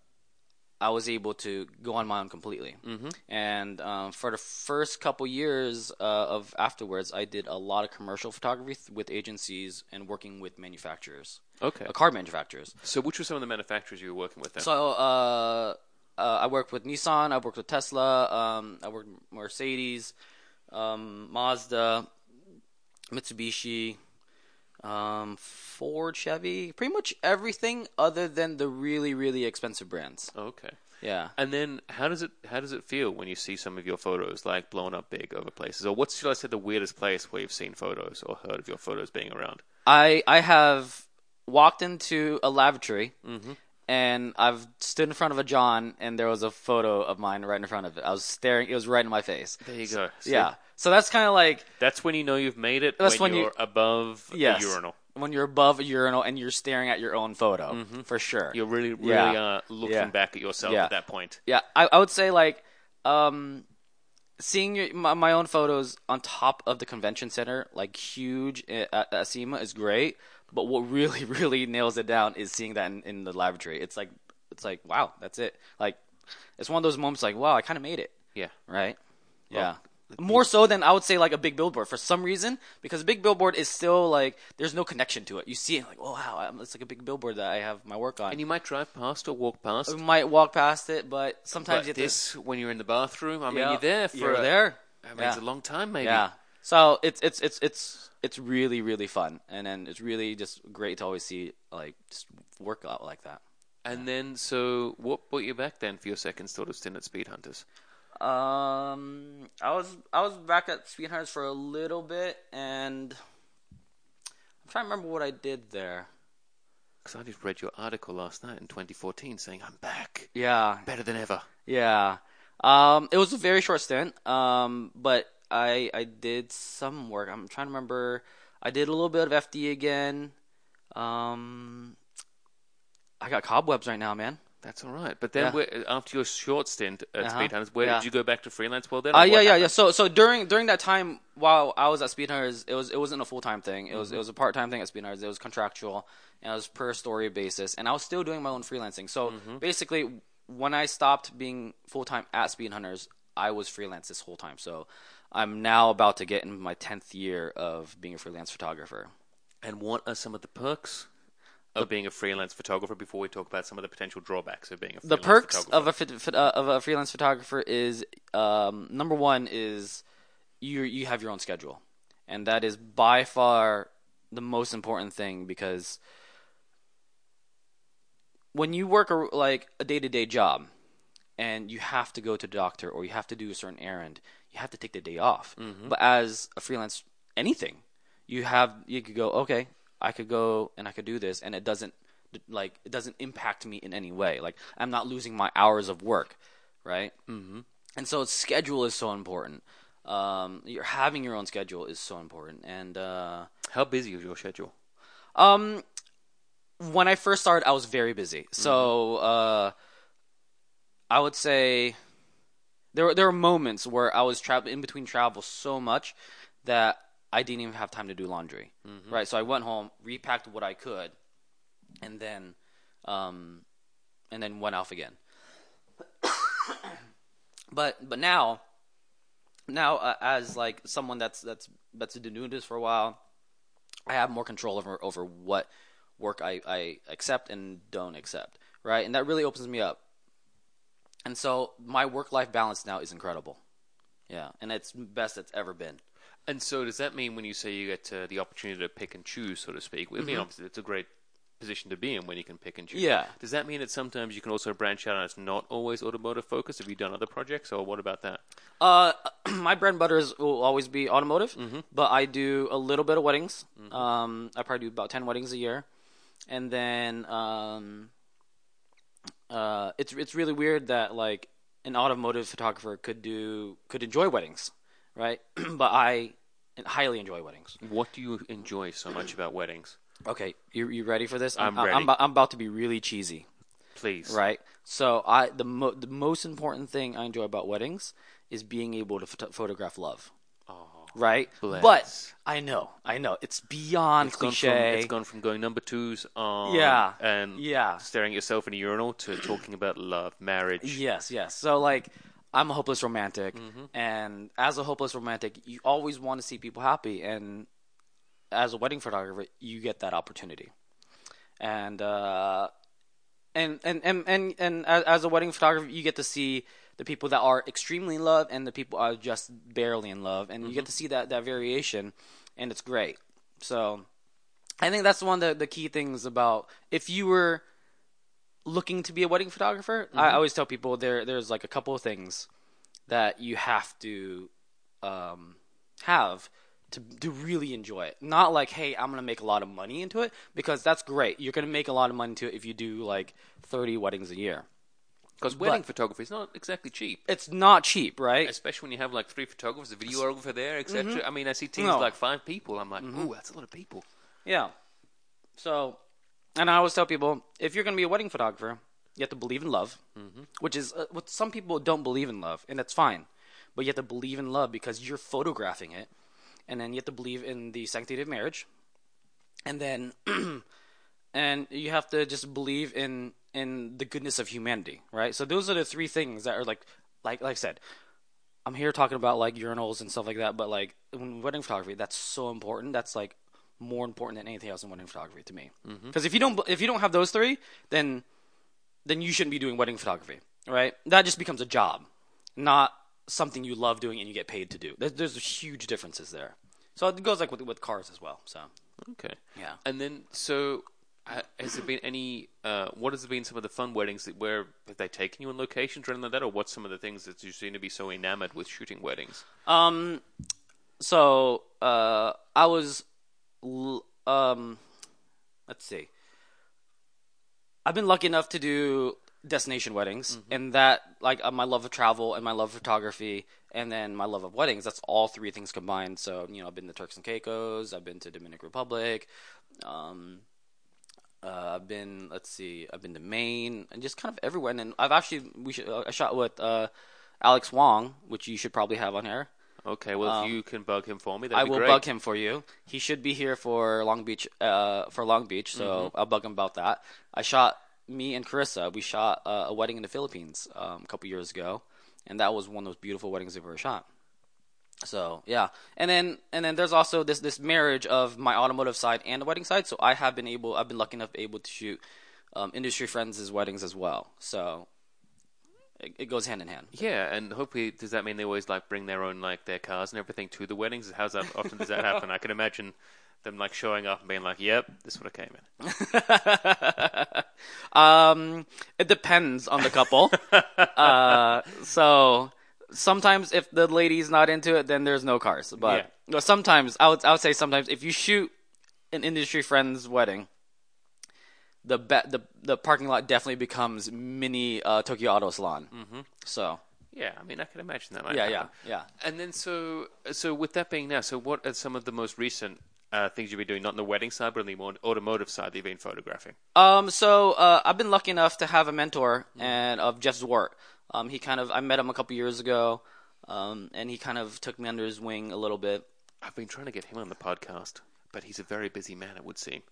Speaker 2: I was able to go on my own completely. Mm-hmm. And um, for the first couple years uh, of afterwards, I did a lot of commercial photography th- with agencies and working with manufacturers,
Speaker 1: Okay.
Speaker 2: uh, car manufacturers.
Speaker 1: So, which were some of the manufacturers you were working with then?
Speaker 2: So uh, uh, I worked with Nissan. I worked with Tesla. Um, I worked with Mercedes, um, Mazda, Mitsubishi, um, Ford, Chevy. Pretty much everything other than the really really expensive brands.
Speaker 1: okay.
Speaker 2: Yeah.
Speaker 1: And then, how does it how does it feel when you see some of your photos like blown up big over places? Or what's should I say the weirdest place where you've seen photos or heard of your photos being around?
Speaker 2: I I have walked into a lavatory. And I've stood in front of a John, and there was a photo of mine right in front of it. I was staring; it was right in my face.
Speaker 1: There you go. See?
Speaker 2: Yeah, so that's kind of like
Speaker 1: that's when you know you've made it.
Speaker 2: That's
Speaker 1: when,
Speaker 2: when you-
Speaker 1: you're above
Speaker 2: yes,
Speaker 1: a urinal.
Speaker 2: when you're above a urinal and you're staring at your own photo, for sure.
Speaker 1: You're really, really
Speaker 2: Yeah.
Speaker 1: uh, looking
Speaker 2: Yeah.
Speaker 1: back at yourself
Speaker 2: Yeah.
Speaker 1: at that point.
Speaker 2: Yeah, I, I would say like um, seeing your, my, my own photos on top of the convention center, like huge at, at SEMA, is great. But what really, really nails it down is seeing that in, in the lavatory. It's like it's like wow, that's it. Like it's one of those moments like wow, I kind of made it.
Speaker 1: Yeah.
Speaker 2: Right?
Speaker 1: Well,
Speaker 2: yeah. More so than I would say like a big billboard for some reason because a big billboard is still like there's no connection to it. You see it like oh wow, it's like a big billboard that I have my work on.
Speaker 1: And you might drive past or walk past.
Speaker 2: We might walk past it, but sometimes
Speaker 1: but
Speaker 2: you have to
Speaker 1: this, when you're in the bathroom, I mean,
Speaker 2: Yeah.
Speaker 1: you're there for
Speaker 2: You're
Speaker 1: a,
Speaker 2: there.
Speaker 1: I mean,
Speaker 2: Yeah.
Speaker 1: it's a long time, maybe.
Speaker 2: Yeah. So it's it's it's it's it's really really fun, and then it's really just great to always see like just work out like that.
Speaker 1: And then, so what brought you back then for your second sort of stint at Speed Hunters?
Speaker 2: Um, I was I was back at Speed Hunters for a little bit, and I'm trying to remember what I did there.
Speaker 1: Because I just read your article last night in 2014 saying I'm back,
Speaker 2: Yeah,
Speaker 1: better than ever.
Speaker 2: yeah. Um, it was a very short stint. Um, but I I did some work. I'm trying to remember. I did a little bit of FD again. Um, I got cobwebs right now, man.
Speaker 1: That's all right. But then,
Speaker 2: Yeah.
Speaker 1: where, after your short stint at
Speaker 2: Uh-huh.
Speaker 1: Speed Hunters, where
Speaker 2: Yeah.
Speaker 1: did you go back to freelance? Well, then,
Speaker 2: Uh,
Speaker 1: or
Speaker 2: yeah,
Speaker 1: what
Speaker 2: yeah, yeah. So, so during during that time while I was at Speed Hunters, it was it wasn't a full time thing. It was
Speaker 1: Mm-hmm.
Speaker 2: it was a part time thing at Speed Hunters. It was contractual and it was per story basis, and I was still doing my own freelancing. So
Speaker 1: Mm-hmm.
Speaker 2: basically, when I stopped being full time at Speed Hunters, I was freelance this whole time. So I'm now about to get in my tenth year of being a freelance photographer.
Speaker 1: And what are some of the perks of being a freelance photographer? Before we talk about some of the potential drawbacks of being a
Speaker 2: the
Speaker 1: freelance
Speaker 2: perks
Speaker 1: photographer.
Speaker 2: of a fit, uh, of a freelance photographer is um, number one is you you have your own schedule, and that is by far the most important thing because when you work a, like a day to day job, and you have to go to the doctor or you have to do a certain errand, you have to take the day off. But as a freelance, anything, you have you could go okay, I could go and I could do this, and it doesn't like it doesn't impact me in any way. Like I'm not losing my hours of work, right? Mm-hmm. And so schedule is so important. Um, you're having your own schedule is so important, and uh,
Speaker 1: How busy is your schedule?
Speaker 2: um, when I first started, I was very busy. So uh, I would say there were there were moments where I was travel in between travel so much that I didn't even have time to do laundry. Right. So I went home, repacked what I could, and then um, and then went off again. but but now now uh, as like someone that's that's that's been doing this for a while, I have more control over over what work I, I accept and don't accept, right? And that really opens me up. And so my work life balance now is incredible. Yeah, and it's best it's ever been.
Speaker 1: And so, does that mean when you say you get uh, the opportunity to pick and choose, so to speak? I mean, obviously, it's a great position to be in when you can pick and choose.
Speaker 2: Yeah.
Speaker 1: Does that mean that sometimes you can also branch out and it's not always automotive focused? Have you done other projects, or what about that?
Speaker 2: Uh, my bread and butter is, will always be automotive, but I do a little bit of weddings. Um, I probably do about ten weddings a year, and then um, uh, it's it's really weird that like an automotive photographer could do could enjoy weddings, right? but I highly enjoy weddings.
Speaker 1: What do you enjoy so much about weddings?
Speaker 2: Okay, you you ready for this?
Speaker 1: I'm
Speaker 2: I'm,
Speaker 1: ready.
Speaker 2: I'm, I'm about to be really cheesy.
Speaker 1: Please.
Speaker 2: Right. So I the mo- the most important thing I enjoy about weddings is being able to photo- photograph love. Right.
Speaker 1: Bless.
Speaker 2: But I know, I know, it's beyond
Speaker 1: it's gone, from,
Speaker 2: cliche.
Speaker 1: it's gone from going number twos on
Speaker 2: Yeah.
Speaker 1: and
Speaker 2: Yeah.
Speaker 1: staring at yourself in a urinal to talking about love, marriage.
Speaker 2: Yes, yes. So like, I'm a hopeless romantic,
Speaker 1: Mm-hmm.
Speaker 2: and as a hopeless romantic, you always want to see people happy, and as a wedding photographer, you get that opportunity. And uh, and and and and, and as a wedding photographer, you get to see the people that are extremely in love and the people are just barely in love, and you get to see that that variation, and it's great. So, I think that's one of the, the key things about if you were looking to be a wedding photographer, I always tell people there there's like a couple of things that you have to um, have to to really enjoy it. Not like, hey, I'm gonna make a lot of money into it because that's great. You're gonna make a lot of money into it if you do like 30 weddings a year.
Speaker 1: Because wedding photography is not exactly cheap.
Speaker 2: It's not cheap, right?
Speaker 1: Especially when you have like three photographers, a videographer there, etc. Mm-hmm. I mean, I see teams
Speaker 2: No.
Speaker 1: like five people. I'm like, mm-hmm. ooh, that's a lot of people.
Speaker 2: Yeah. So, and I always tell people if you're going to be a wedding photographer, you have to believe in love, mm-hmm. which is uh, what some people don't believe in love, and that's fine. But you have to believe in love because you're photographing it, and then you have to believe in the sanctity of marriage, and then, and you have to just believe in in the goodness of humanity, right? So those are the three things that are like, like, like I said, I'm here talking about like urinals and stuff like that, but like when wedding photography, that's so important. That's like more important than anything else in wedding photography to me. Mm-hmm. Because if you don't if you don't have those three, then then you shouldn't be doing wedding photography, right? That just becomes a job, not something you love doing and you get paid to do. There's, there's huge differences there. So it goes like with with cars as well. So
Speaker 1: Okay.
Speaker 2: Yeah.
Speaker 1: And then, so has there been any? Uh, what has been some of the fun weddings that where have they taken you on locations or anything like that, or what's some of the things that you seem to be so enamored with shooting weddings?
Speaker 2: Um, so uh, I was, l- um, let's see. I've been lucky enough to do destination weddings, and that like uh, my love of travel and my love of photography, and then my love of weddings. That's all three things combined. So you know, I've been to Turks and Caicos, I've been to Dominican Republic, um, uh, I've been let's see, I've been to Maine, and just kind of everywhere. And then I've actually we should, uh, I shot with uh, Alex Wong, which you should probably have on here.
Speaker 1: Okay, well, if you can bug him for me, that'd
Speaker 2: Um, I
Speaker 1: be
Speaker 2: will
Speaker 1: great.
Speaker 2: bug him for you. He should be here for Long Beach. Uh, for Long Beach, so
Speaker 1: Mm-hmm.
Speaker 2: I'll bug him about that. I shot me and Karissa. We shot uh, a wedding in the Philippines um, a couple years ago, and that was one of those beautiful weddings I've ever shot. So yeah, and then and then there's also this this marriage of my automotive side and the wedding side. So I have been able, I've been lucky enough able to shoot um, industry friends' weddings as well. So it, it goes hand in hand.
Speaker 1: Yeah, and hopefully, does that mean they always like bring their own like their cars and everything to the weddings? How's that often does that happen? I can imagine them like showing up and being like, "Yep, this is what I came in."
Speaker 2: Um, it depends on the couple. uh, so sometimes if the lady's not into it, then there's no cars. But no, sometimes I would I would say sometimes if you shoot an industry friend's wedding, the be- the the parking lot definitely becomes mini uh, Tokyo Auto Salon. Mm-hmm. So
Speaker 1: Yeah, I mean, I can imagine that. Might
Speaker 2: yeah, yeah,
Speaker 1: happen.
Speaker 2: yeah.
Speaker 1: And then so so with that being now, so what are some of the most recent uh, things you've been doing? Not on the wedding side, but on the more automotive side that you've been photographing.
Speaker 2: Um, so uh, I've been lucky enough to have a mentor and of Jeff Zwart. Um, he kind of I met him a couple years ago, um, and he kind of took me under his wing a little bit.
Speaker 1: I've been trying to get him on the podcast, but he's a very busy man. It would seem.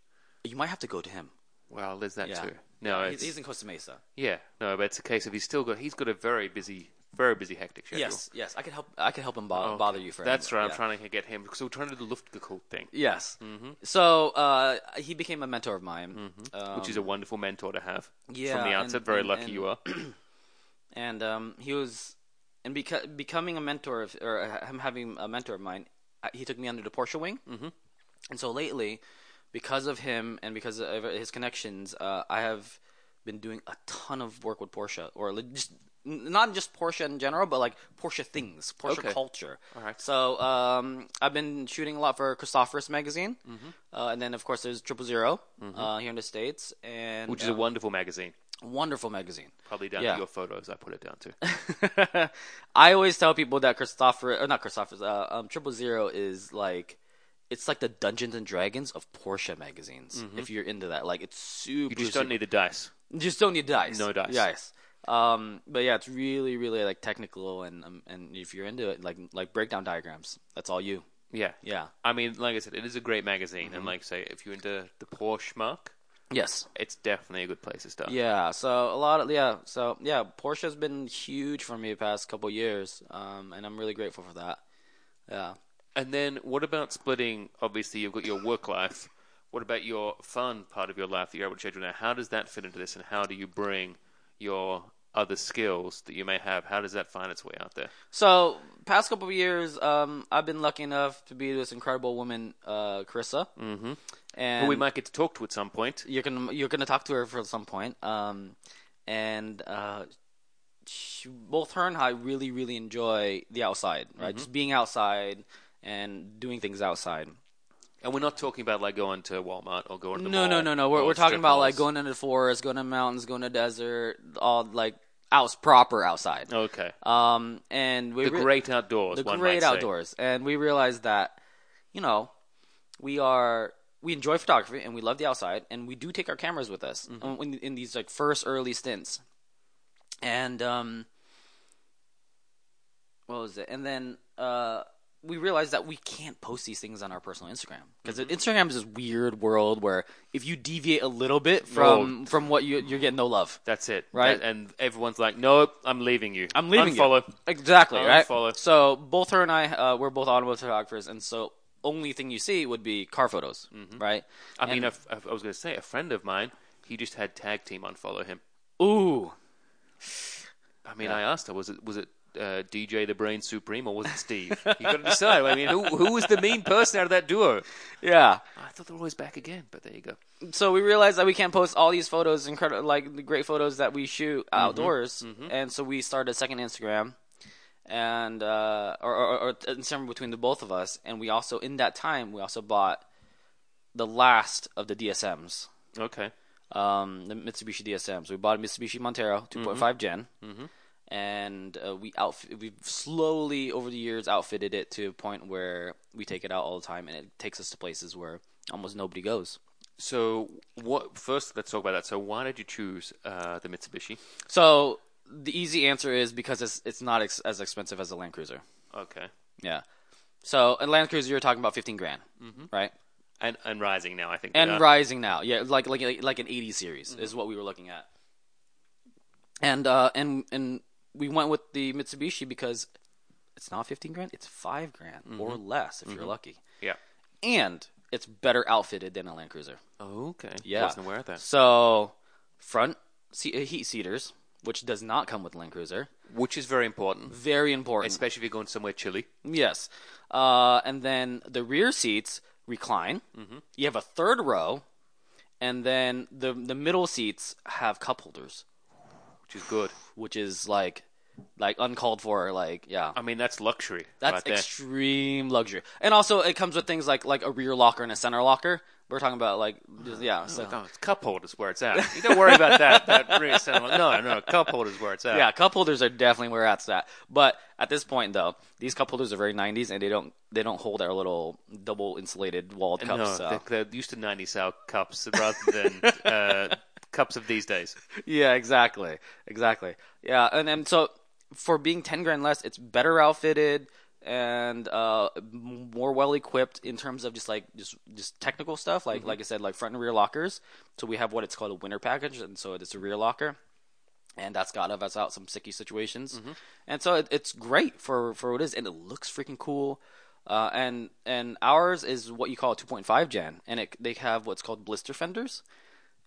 Speaker 2: You might have to go to him.
Speaker 1: Well, there's that
Speaker 2: Yeah.
Speaker 1: too. No,
Speaker 2: He's,
Speaker 1: it's,
Speaker 2: he's in Costa Mesa.
Speaker 1: yeah, no, but it's a case of he's still got he's got a very busy, very busy, hectic schedule.
Speaker 2: Yes, yes. I could help. I could help him bo-
Speaker 1: Okay.
Speaker 2: bother you for.
Speaker 1: That's
Speaker 2: him.
Speaker 1: right.
Speaker 2: Yeah.
Speaker 1: I'm trying to get him because we're trying to do the Luftgekühlt thing,
Speaker 2: Yes. So uh, he became a mentor of mine, um,
Speaker 1: which is a wonderful mentor to have
Speaker 2: yeah,
Speaker 1: from the
Speaker 2: and-
Speaker 1: outset. very
Speaker 2: and-
Speaker 1: lucky
Speaker 2: and-
Speaker 1: you are.
Speaker 2: and um, he was, and beca- becoming a mentor of, or uh, him having a mentor of mine, uh, he took me under the Porsche wing. Mm-hmm. And so lately, because of him and because of his connections, uh, I have been doing a ton of work with Porsche, or just not just Porsche in general, but like Porsche things, Porsche
Speaker 1: Okay.
Speaker 2: culture.
Speaker 1: All right.
Speaker 2: So um, I've been shooting a lot for Christophorus magazine,
Speaker 1: Mm-hmm.
Speaker 2: uh, and then of course there's Triple 0 uh, here in the states, and
Speaker 1: Which is a wonderful magazine.
Speaker 2: Wonderful magazine.
Speaker 1: Probably down
Speaker 2: Yeah.
Speaker 1: to your photos. I put it down to.
Speaker 2: I always tell people that Christopher, or not Christopher, uh, um, Triple Zero is like, it's like the Dungeons and Dragons of Porsche magazines. If you're into that, like it's super.
Speaker 1: Mm-hmm. You just don't need the dice.
Speaker 2: you just don't need dice.
Speaker 1: No dice.
Speaker 2: Yes. Um, but yeah, it's really, really like technical, and um, and if you're into it, like like breakdown diagrams, that's all you.
Speaker 1: Yeah.
Speaker 2: Yeah.
Speaker 1: I mean, like I said, it is a great magazine,
Speaker 2: Mm-hmm.
Speaker 1: and like say, if you're into the Porsche mark,
Speaker 2: Yes.
Speaker 1: it's definitely a good place to start.
Speaker 2: Yeah, so a lot of yeah, so yeah, Porsche has been huge for me the past couple years, um, and I'm really grateful for that. Yeah.
Speaker 1: And then, what about splitting? Obviously, you've got your work life. What about your fun part of your life that you're able to schedule now? How does that fit into this, and how do you bring your other skills that you may have? How does that find its way out there?
Speaker 2: So, past couple of years, um, I've been lucky enough to be this incredible woman, uh, Karissa, mm-hmm. and
Speaker 1: Who we might get to talk to at some point.
Speaker 2: you're gonna you're gonna talk to her for some point. Um, and uh, she, both her and I really really enjoy the outside, right?
Speaker 1: Mm-hmm.
Speaker 2: Just being outside and doing things outside.
Speaker 1: And we're not talking about like going to Walmart or going to the
Speaker 2: No,
Speaker 1: mall
Speaker 2: no, no, no. We're we're talking about like going into the forest, going to mountains, going to desert, all like out proper outside.
Speaker 1: Okay.
Speaker 2: Um, and we
Speaker 1: The
Speaker 2: re-
Speaker 1: great outdoors.
Speaker 2: the great
Speaker 1: might say.
Speaker 2: outdoors, and we realized that, you know, we are we enjoy photography and we love the outside, and we do take our cameras with us
Speaker 1: Mm-hmm.
Speaker 2: in, in these like first early stints, and um, what was it? And then uh, we realized that we can't post these things on our personal Instagram because
Speaker 1: Mm-hmm.
Speaker 2: Instagram is this weird world where if you deviate a little bit from from what you you're getting no love.
Speaker 1: That's it.
Speaker 2: Right.
Speaker 1: That- and everyone's like, nope, I'm leaving you.
Speaker 2: I'm leaving
Speaker 1: Unfollow.
Speaker 2: you. Exactly, right?
Speaker 1: Unfollow.
Speaker 2: So both her and I, uh, we're both automotive photographers, and so only thing you see would be car photos, right?
Speaker 1: I mean,
Speaker 2: And-
Speaker 1: a f- a f- I was going to say, a friend of mine, he just had tag team unfollow him.
Speaker 2: ooh,
Speaker 1: I mean,
Speaker 2: Yeah.
Speaker 1: I asked her, was it was it uh, DJ the Brain Supreme or was it Steve? you got to decide. I mean, who who was the mean person out of that duo?
Speaker 2: yeah.
Speaker 1: I thought they were always back again, but there you go.
Speaker 2: So we realized that we can't post all these photos, incredible, like the great photos that we shoot outdoors, and so we started a second Instagram, and uh, or, or, or Instagram between the both of us, and we also in that time we also bought the last of the DSMs.
Speaker 1: Okay.
Speaker 2: um, the Mitsubishi DSM. So we bought a Mitsubishi Montero 2.5 Gen, and uh, we outfit. We've slowly over the years outfitted it to a point where we take it out all the time, and it takes us to places where almost nobody goes.
Speaker 1: So, what? First, let's talk about that. So, why did you choose uh, the Mitsubishi?
Speaker 2: So the easy answer is because it's it's not ex- as expensive as a Land Cruiser.
Speaker 1: Okay.
Speaker 2: Yeah. So a Land Cruiser, you're talking about 15 grand, right?
Speaker 1: And and rising now, I think.
Speaker 2: and rising now. Yeah, like like like an 80 series is what we were looking at. And uh and and we went with the Mitsubishi because it's not 15 grand, it's 5 grand or less if you're lucky.
Speaker 1: Yeah.
Speaker 2: And it's better outfitted than a Land Cruiser.
Speaker 1: Okay.
Speaker 2: Yeah.
Speaker 1: Wasn't aware of that.
Speaker 2: So front se- uh, heat seaters, which does not come with Land Cruiser.
Speaker 1: which is very important,
Speaker 2: Very important.
Speaker 1: especially if you're going somewhere chilly.
Speaker 2: Yes. Uh, and then the rear seats recline. Mm-hmm. You have a third row, and then the the middle seats have cup holders,
Speaker 1: Which is good.
Speaker 2: which is like like uncalled for. Like yeah,
Speaker 1: I mean, that's luxury.
Speaker 2: that's
Speaker 1: right
Speaker 2: extreme luxury. And also, it comes with things like like a rear locker and a center locker. We're talking about like just, yeah. So.
Speaker 1: Oh, it's cup holders where it's at. You don't worry about that. That rear center- no, no, cup holders where it's at.
Speaker 2: Yeah, cup holders are definitely where it's at. But at this point, though, these cup holders are very '90s, and they don't they don't hold our little double insulated walled cups.
Speaker 1: no,
Speaker 2: so.
Speaker 1: they're, they're used to '90s style cups rather than uh, cups of these days.
Speaker 2: Yeah, exactly, exactly. Yeah, and then so for being ten grand less, it's better outfitted and uh, more well equipped in terms of just like just just technical stuff. Like like I said, like front and rear lockers. So we have what it's called a winter package, and so it's a rear locker. And that's got us out some sticky situations, and so it, it's great for for what it is, and it looks freaking cool. Uh, and and ours is what you call a 2.5 gen, and it, they have what's called blister fenders,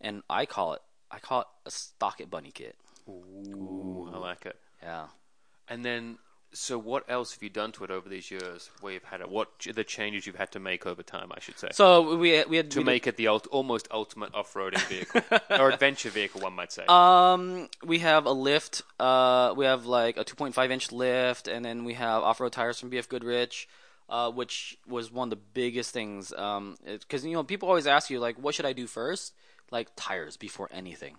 Speaker 2: and I call it I call it a stock it bunny kit.
Speaker 1: Ooh, I like it.
Speaker 2: Yeah.
Speaker 1: And then, so what else have you done to it over these years? Where you've had it? What ch- the changes you've had to make over time? I should say
Speaker 2: So we we had
Speaker 1: to
Speaker 2: we did-
Speaker 1: make it the ult- almost ultimate off-roading vehicle or adventure vehicle, one might say.
Speaker 2: um we have a lift. Uh, we have like a 2.5 inch lift, and then we have off road tires from BF Goodrich. Uh, which was one of the biggest things, um, because you know people always ask you like, what should I do first? Like tires before anything,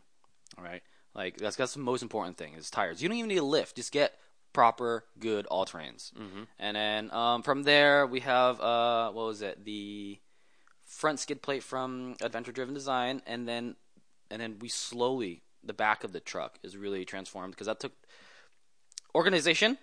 Speaker 2: all right? Like that's that's the most important thing is tires. You don't even need a lift; just get proper, good all terrains. Mm-hmm. And then um, from there we have uh, what was it? The front skid plate from Adventure Driven Design, and then and then we slowly the back of the truck is really transformed because that took organization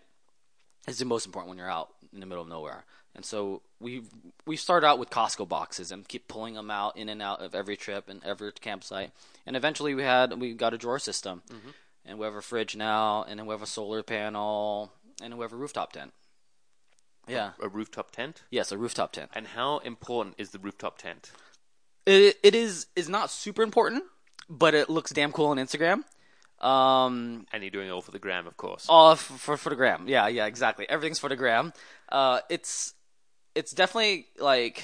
Speaker 2: is the most important when you're out in the middle of nowhere. And so we we start out with Costco boxes and keep pulling them out in and out of every trip and every campsite. And eventually we had we got a drawer system, mm-hmm. and we have a fridge now, and then we have a solar panel, and we have a rooftop tent. Yeah.
Speaker 1: a rooftop tent.
Speaker 2: Yes, a rooftop tent.
Speaker 1: And how important is the rooftop tent?
Speaker 2: It it is is not super important, but it looks damn cool on Instagram. Um,
Speaker 1: And you're doing it all for the gram, of course.
Speaker 2: all f- for for the gram. Yeah, yeah, exactly. Everything's for the gram. Uh, it's it's definitely like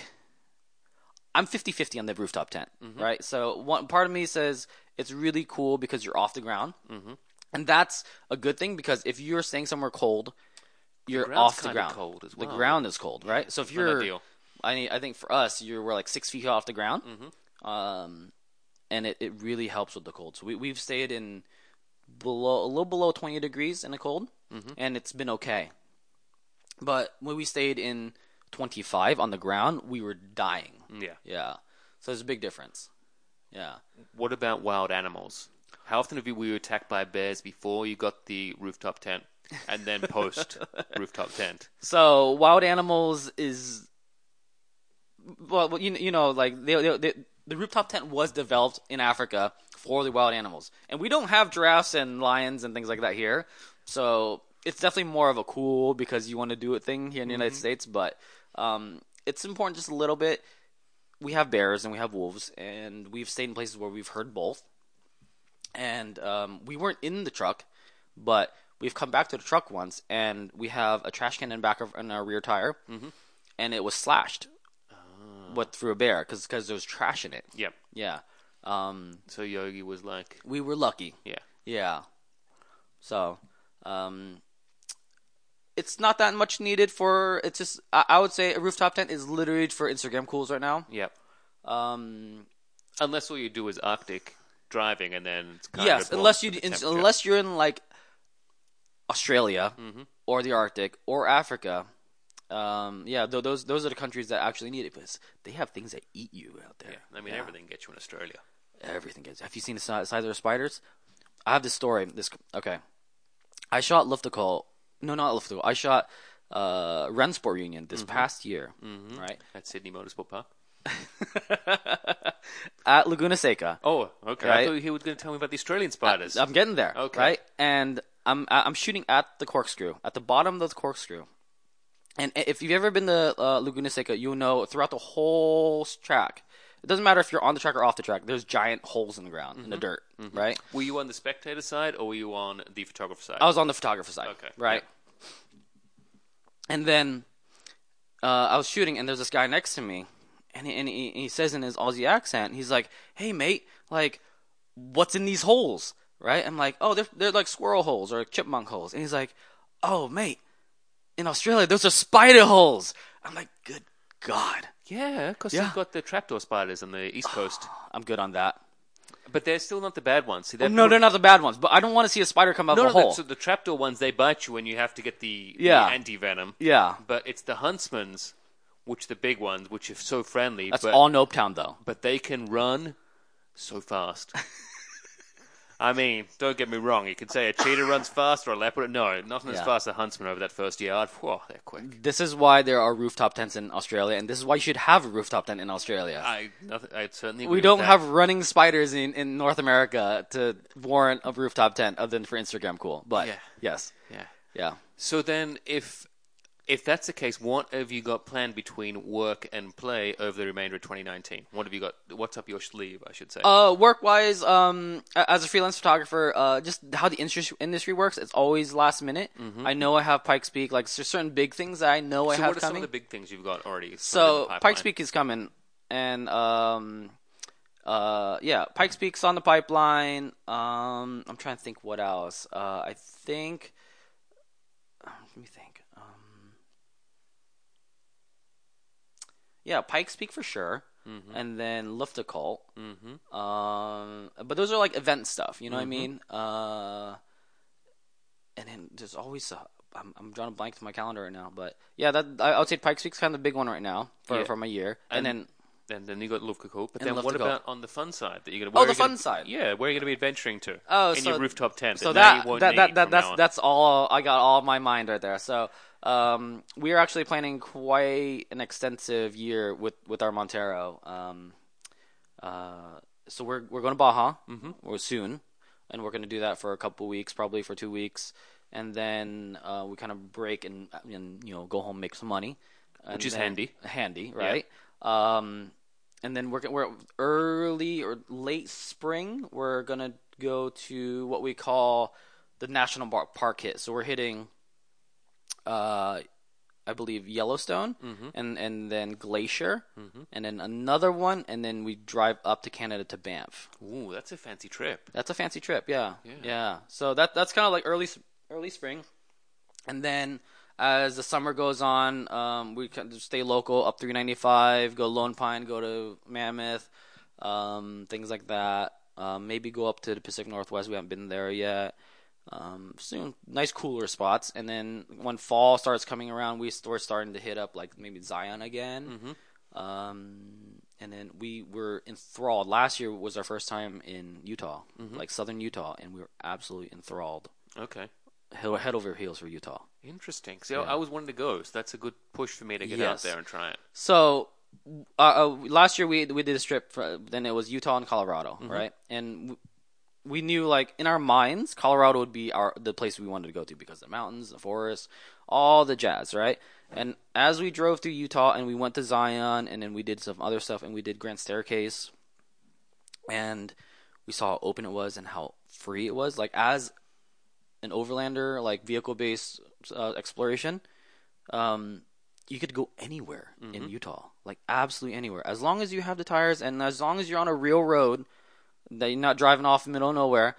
Speaker 2: I'm 50-50 on the rooftop tent, right? So one part of me says it's really cool because you're off the ground, mm-hmm. and that's a good thing because if you're staying somewhere cold, you're
Speaker 1: ground's
Speaker 2: off the ground.
Speaker 1: cold as
Speaker 2: The ground is cold, right? So if you're. I mean, I think for us, you're we're like six feet off the ground,
Speaker 1: Mm-hmm.
Speaker 2: um, and it, it really helps with the cold. So we we've stayed in below a little below 20 degrees in the cold,
Speaker 1: Mm-hmm.
Speaker 2: and it's been okay. But when we stayed in 25 on the ground, we were dying.
Speaker 1: Yeah.
Speaker 2: Yeah, so there's a big difference. Yeah.
Speaker 1: What about wild animals? How often have you were you attacked by bears before you got the rooftop tent, and then post rooftop tent?
Speaker 2: So wild animals is well, you you know, like they, they, they, the rooftop tent was developed in Africa for the wild animals, and we don't have giraffes and lions and things like that here. So it's definitely more of a cool because you want to do it thing here in the United States, but um, it's important just a little bit. We have bears and we have wolves, and we've stayed in places where we've heard both. And um, we weren't in the truck, but we've come back to the truck once, and we have a trash can in back of in our rear tire, and it was slashed, what through a bear because there was trash in it.
Speaker 1: Yep.
Speaker 2: Yeah, um,
Speaker 1: So Yogi was like,
Speaker 2: we were lucky.
Speaker 1: yeah.
Speaker 2: Yeah. So, um, it's not that much needed for. It's just I, I would say a rooftop tent is literally for Instagram cools right now.
Speaker 1: Yep.
Speaker 2: Um,
Speaker 1: Unless all you do is Arctic driving, and then it's kind
Speaker 2: yes,
Speaker 1: of
Speaker 2: unless you in, unless you're in like Australia
Speaker 1: Mm-hmm.
Speaker 2: or the Arctic or Africa. Um, yeah, th- those those are the countries that actually need it because they have things that eat you out there.
Speaker 1: Yeah, I mean
Speaker 2: Yeah.
Speaker 1: everything gets you in Australia.
Speaker 2: Everything gets. Have you seen the si- size of the spiders? I have this story. This okay. I shot Luftgekühlt. No, not Luftgekühlt. I shot uh, Rennsport Reunion this past year, right
Speaker 1: At Sydney Motorsport Park.
Speaker 2: at Laguna Seca.
Speaker 1: Oh, okay.
Speaker 2: Right.
Speaker 1: I thought he was going to tell me about the Australian spiders.
Speaker 2: I'm getting there.
Speaker 1: Okay.
Speaker 2: Right, and I'm I'm shooting at the corkscrew at the bottom of the corkscrew. And if you've ever been to uh, Laguna Seca, you'll know throughout the whole track it doesn't matter if you're on the track or off the track. There's giant holes in the ground in the dirt, right?
Speaker 1: Were you on the spectator side or were you on the photographer side?
Speaker 2: I was on the photographer side.
Speaker 1: Okay,
Speaker 2: Right. And then uh, I was shooting, and there's this guy next to me, and he, and he, he says in his Aussie accent, he's like, "Hey, mate, like, what's in these holes?" Right? I'm like, "Oh, they're they're like squirrel holes or chipmunk holes," and he's like, "Oh, mate, in Australia, those are spider holes." I'm like, "Good God,
Speaker 1: Yeah, because
Speaker 2: Yeah.
Speaker 1: you've got the trapdoor spiders on the east coast,
Speaker 2: I'm good on that."
Speaker 1: but they're still not the bad ones. See,
Speaker 2: Oh, no, they're not the bad ones, but I don't want to see a spider come out
Speaker 1: No,
Speaker 2: of
Speaker 1: no,
Speaker 2: a hole.
Speaker 1: the, so the trapdoor ones they bite you and you have to get the,
Speaker 2: Yeah.
Speaker 1: anti venom.
Speaker 2: yeah,
Speaker 1: But it's the huntsmans, which the big ones, which are so friendly.
Speaker 2: that's
Speaker 1: but,
Speaker 2: all Nope Town though.
Speaker 1: But they can run so fast. I mean, don't get me wrong. You could say a cheetah runs fast or a leopard. No, nothing as
Speaker 2: Yeah.
Speaker 1: fast as a huntsman over that first yard. Whoa, they're quick.
Speaker 2: This is why there are rooftop tents in Australia, and this is why you should have a rooftop tent in Australia.
Speaker 1: I, nothing, I certainly. agree
Speaker 2: we
Speaker 1: with
Speaker 2: don't
Speaker 1: that.
Speaker 2: have running spiders in, in North America to warrant a rooftop tent other than for Instagram cool. But
Speaker 1: Yeah.
Speaker 2: yes,
Speaker 1: Yeah.
Speaker 2: yeah.
Speaker 1: So then, if if that's the case, what have you got planned between work and play over the remainder of 2019? What have you got? What's up your sleeve? I should say.
Speaker 2: Uh, work wise, um, as a freelance photographer, uh, just how the industry industry works, it's always last minute. I know I have Pikes Peak, like there's certain big things that I know I
Speaker 1: Mm-hmm. so
Speaker 2: have
Speaker 1: what are some of the big things you've got already?
Speaker 2: So Pikes? Peak is coming, and um, uh, yeah, Pikes Peak's on the pipeline. Um, I'm trying to think what else. Uh, I think. um, let me think. Um, yeah, Pikes Peak for sure,
Speaker 1: Mm-hmm.
Speaker 2: and then Luftgekühlt. Mm-hmm. Um, but those are like event stuff. You know what I mean? Uh, and then there's always. Uh, I'm, I'm drawing a blank to my calendar right now, but yeah, that I, I would say Pikes Peak's kind of the big one right now for
Speaker 1: Yeah.
Speaker 2: for my year, and,
Speaker 1: And-
Speaker 2: then
Speaker 1: And then you got Luftgekühlt. But
Speaker 2: And
Speaker 1: then what about on the fun side? That you're gonna,
Speaker 2: Oh, the
Speaker 1: you gonna-
Speaker 2: fun side.
Speaker 1: Yeah, where are you going to be adventuring to?
Speaker 2: Oh,
Speaker 1: in
Speaker 2: so-
Speaker 1: your rooftop tent.
Speaker 2: so
Speaker 1: now
Speaker 2: that
Speaker 1: you won't
Speaker 2: that
Speaker 1: need
Speaker 2: that, that that's
Speaker 1: on.
Speaker 2: that's all I got all my mind right there. So um, we are actually planning quite an extensive year with with our Montero. Um, uh, so we're we're going to Baja mm-hmm. or soon, and we're going to do that for a couple weeks, probably for two weeks, and then uh, we kind of break and and you know go home make some money,
Speaker 1: Which
Speaker 2: And
Speaker 1: is
Speaker 2: then-
Speaker 1: handy.
Speaker 2: handy, right? Um, and then we're we're early or late spring. We're gonna go to what we call the national park hit. So we're hitting, uh, I believe Yellowstone,
Speaker 1: Mm-hmm.
Speaker 2: and and then Glacier, and then another one, and then we drive up to Canada to Banff.
Speaker 1: Ooh, that's a fancy trip.
Speaker 2: That's a fancy trip, yeah,
Speaker 1: Yeah.
Speaker 2: yeah. So that that's kind of like early early spring, and then as the summer goes on, um, we can stay local up 395, go Lone Pine, go to Mammoth, um, things like that. Um, maybe go up to the Pacific Northwest. We haven't been there yet. Um, soon, nice cooler spots, and then when fall starts coming around, we start starting to hit up like maybe Zion again. Um, and then we were enthralled. Last year was our first time in Utah, like southern Utah, and we were absolutely enthralled.
Speaker 1: Okay.
Speaker 2: Head over heels for Utah.
Speaker 1: Interesting. See, I- I was wanting to go, so that's a good push for me to get out there and try it.
Speaker 2: So uh, uh, last year we we did a strip. For, then it was Utah and Colorado,
Speaker 1: Mm-hmm.
Speaker 2: right? And w- we knew like in our minds, Colorado would be our the place we wanted to go to because of the mountains, the forests, all the jazz, right? And as we drove through Utah and we went to Zion, and then we did some other stuff, and we did Grand Staircase, and we saw how open it was and how free it was. Like as an overlander, like vehicle based uh, exploration, um, you could go anywhere in Utah, like absolutely anywhere, as long as you have the tires and as long as you're on a real road that you're not driving off in the middle of nowhere.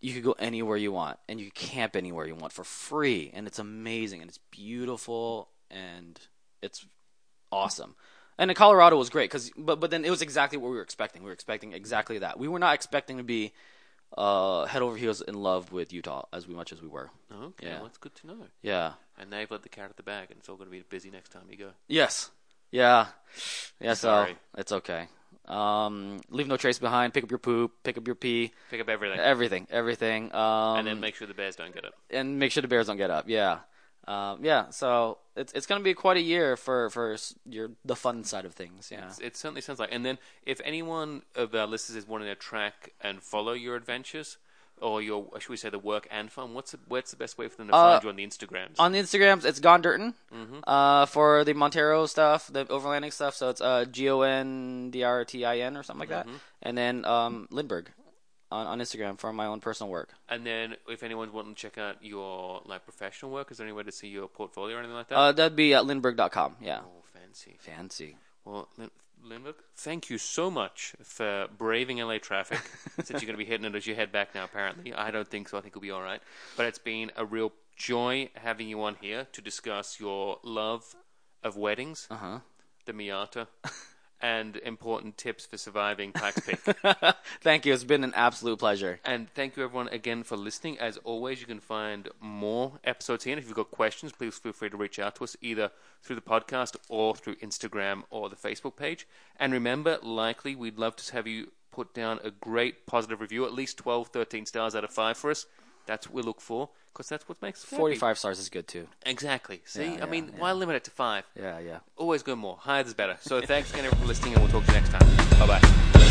Speaker 2: You could go anywhere you want, and you can camp anywhere you want for free, and it's amazing, and it's beautiful, and it's awesome. And in Colorado was great because, but but then it was exactly what we were expecting. We were expecting exactly that. We were not expecting to be uh, head over heels in love with Utah as much as we were.
Speaker 1: Okay,
Speaker 2: Yeah.
Speaker 1: well, that's good to know.
Speaker 2: Yeah.
Speaker 1: And you've let the cat out of the bag, and it's all going to be busy next time you go.
Speaker 2: Yes. Yeah. Yeah. So
Speaker 1: Sorry.
Speaker 2: it's okay. Um, leave no trace behind. Pick up your poop. Pick up your pee.
Speaker 1: Pick up everything,
Speaker 2: Everything. Everything. Um,
Speaker 1: and then make sure the bears don't get up.
Speaker 2: and make sure the Bears don't get up. Yeah. Um, yeah. So it's it's gonna be quite a year for for your the fun side of things. Yeah.
Speaker 1: It certainly sounds like. And then, if anyone of our listeners is wanting to track and follow your adventures, or your should we say the work and fun? What's the, what's the best way for them to
Speaker 2: Uh,
Speaker 1: find you on the Instagrams?
Speaker 2: On the Instagrams, it's Gon' Dirtin'.
Speaker 1: Mm-hmm.
Speaker 2: Uh, for the Montero stuff, the overlanding stuff, so it's uh, G O N D R T I N or something like
Speaker 1: Mm-hmm.
Speaker 2: that. And then um, Linhbergh on, on Instagram for my own personal work.
Speaker 1: and then if anyone's wanting to check out your like professional work, is there any way to see your portfolio or anything like that?
Speaker 2: Uh, that'd be at linhbergh.com. Yeah.
Speaker 1: oh, fancy.
Speaker 2: Fancy.
Speaker 1: Well, Lin- Linhbergh, thank you so much for braving LA traffic. since you're going to be hitting it as you head back now, apparently. I don't think so. I think you'll be all right. But it's been a real joy having you on here to discuss your love of weddings,
Speaker 2: Uh huh.
Speaker 1: the Miata, and important tips for surviving Pikes Peak.
Speaker 2: Thank you. It's been an absolute pleasure.
Speaker 1: And thank you everyone again for listening. As always, you can find more episodes here. And if you've got questions, please feel free to reach out to us either through the podcast or through Instagram or the Facebook page. And remember, likely we'd love to have you put down a great positive review, at least 12, 13 stars out of 5 for us. That's what we look for, because that's what makes happy.
Speaker 2: 45 stars is good too.
Speaker 1: Exactly. See,
Speaker 2: Yeah,
Speaker 1: I mean,
Speaker 2: yeah,
Speaker 1: why limit it to 5?
Speaker 2: Yeah, yeah.
Speaker 1: Always go more. Higher is better. So thanks again for listening, and we'll talk to you next time. Bye-bye.